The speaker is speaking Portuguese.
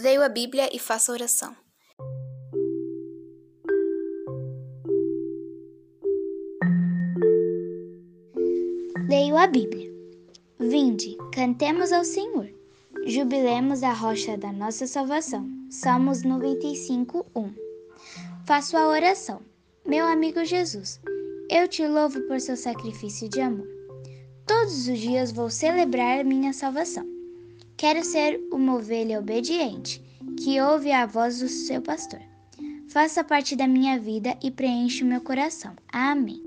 Leio a Bíblia e faço oração. Leio a Bíblia. Vinde, cantemos ao Senhor. Jubilemos a rocha da nossa salvação. Salmos 95, 1. Faço a oração. Meu amigo Jesus, eu te louvo por seu sacrifício de amor. Todos os dias vou celebrar minha salvação. Quero ser uma ovelha obediente, que ouve a voz do seu pastor. Faça parte da minha vida e preenche o meu coração. Amém.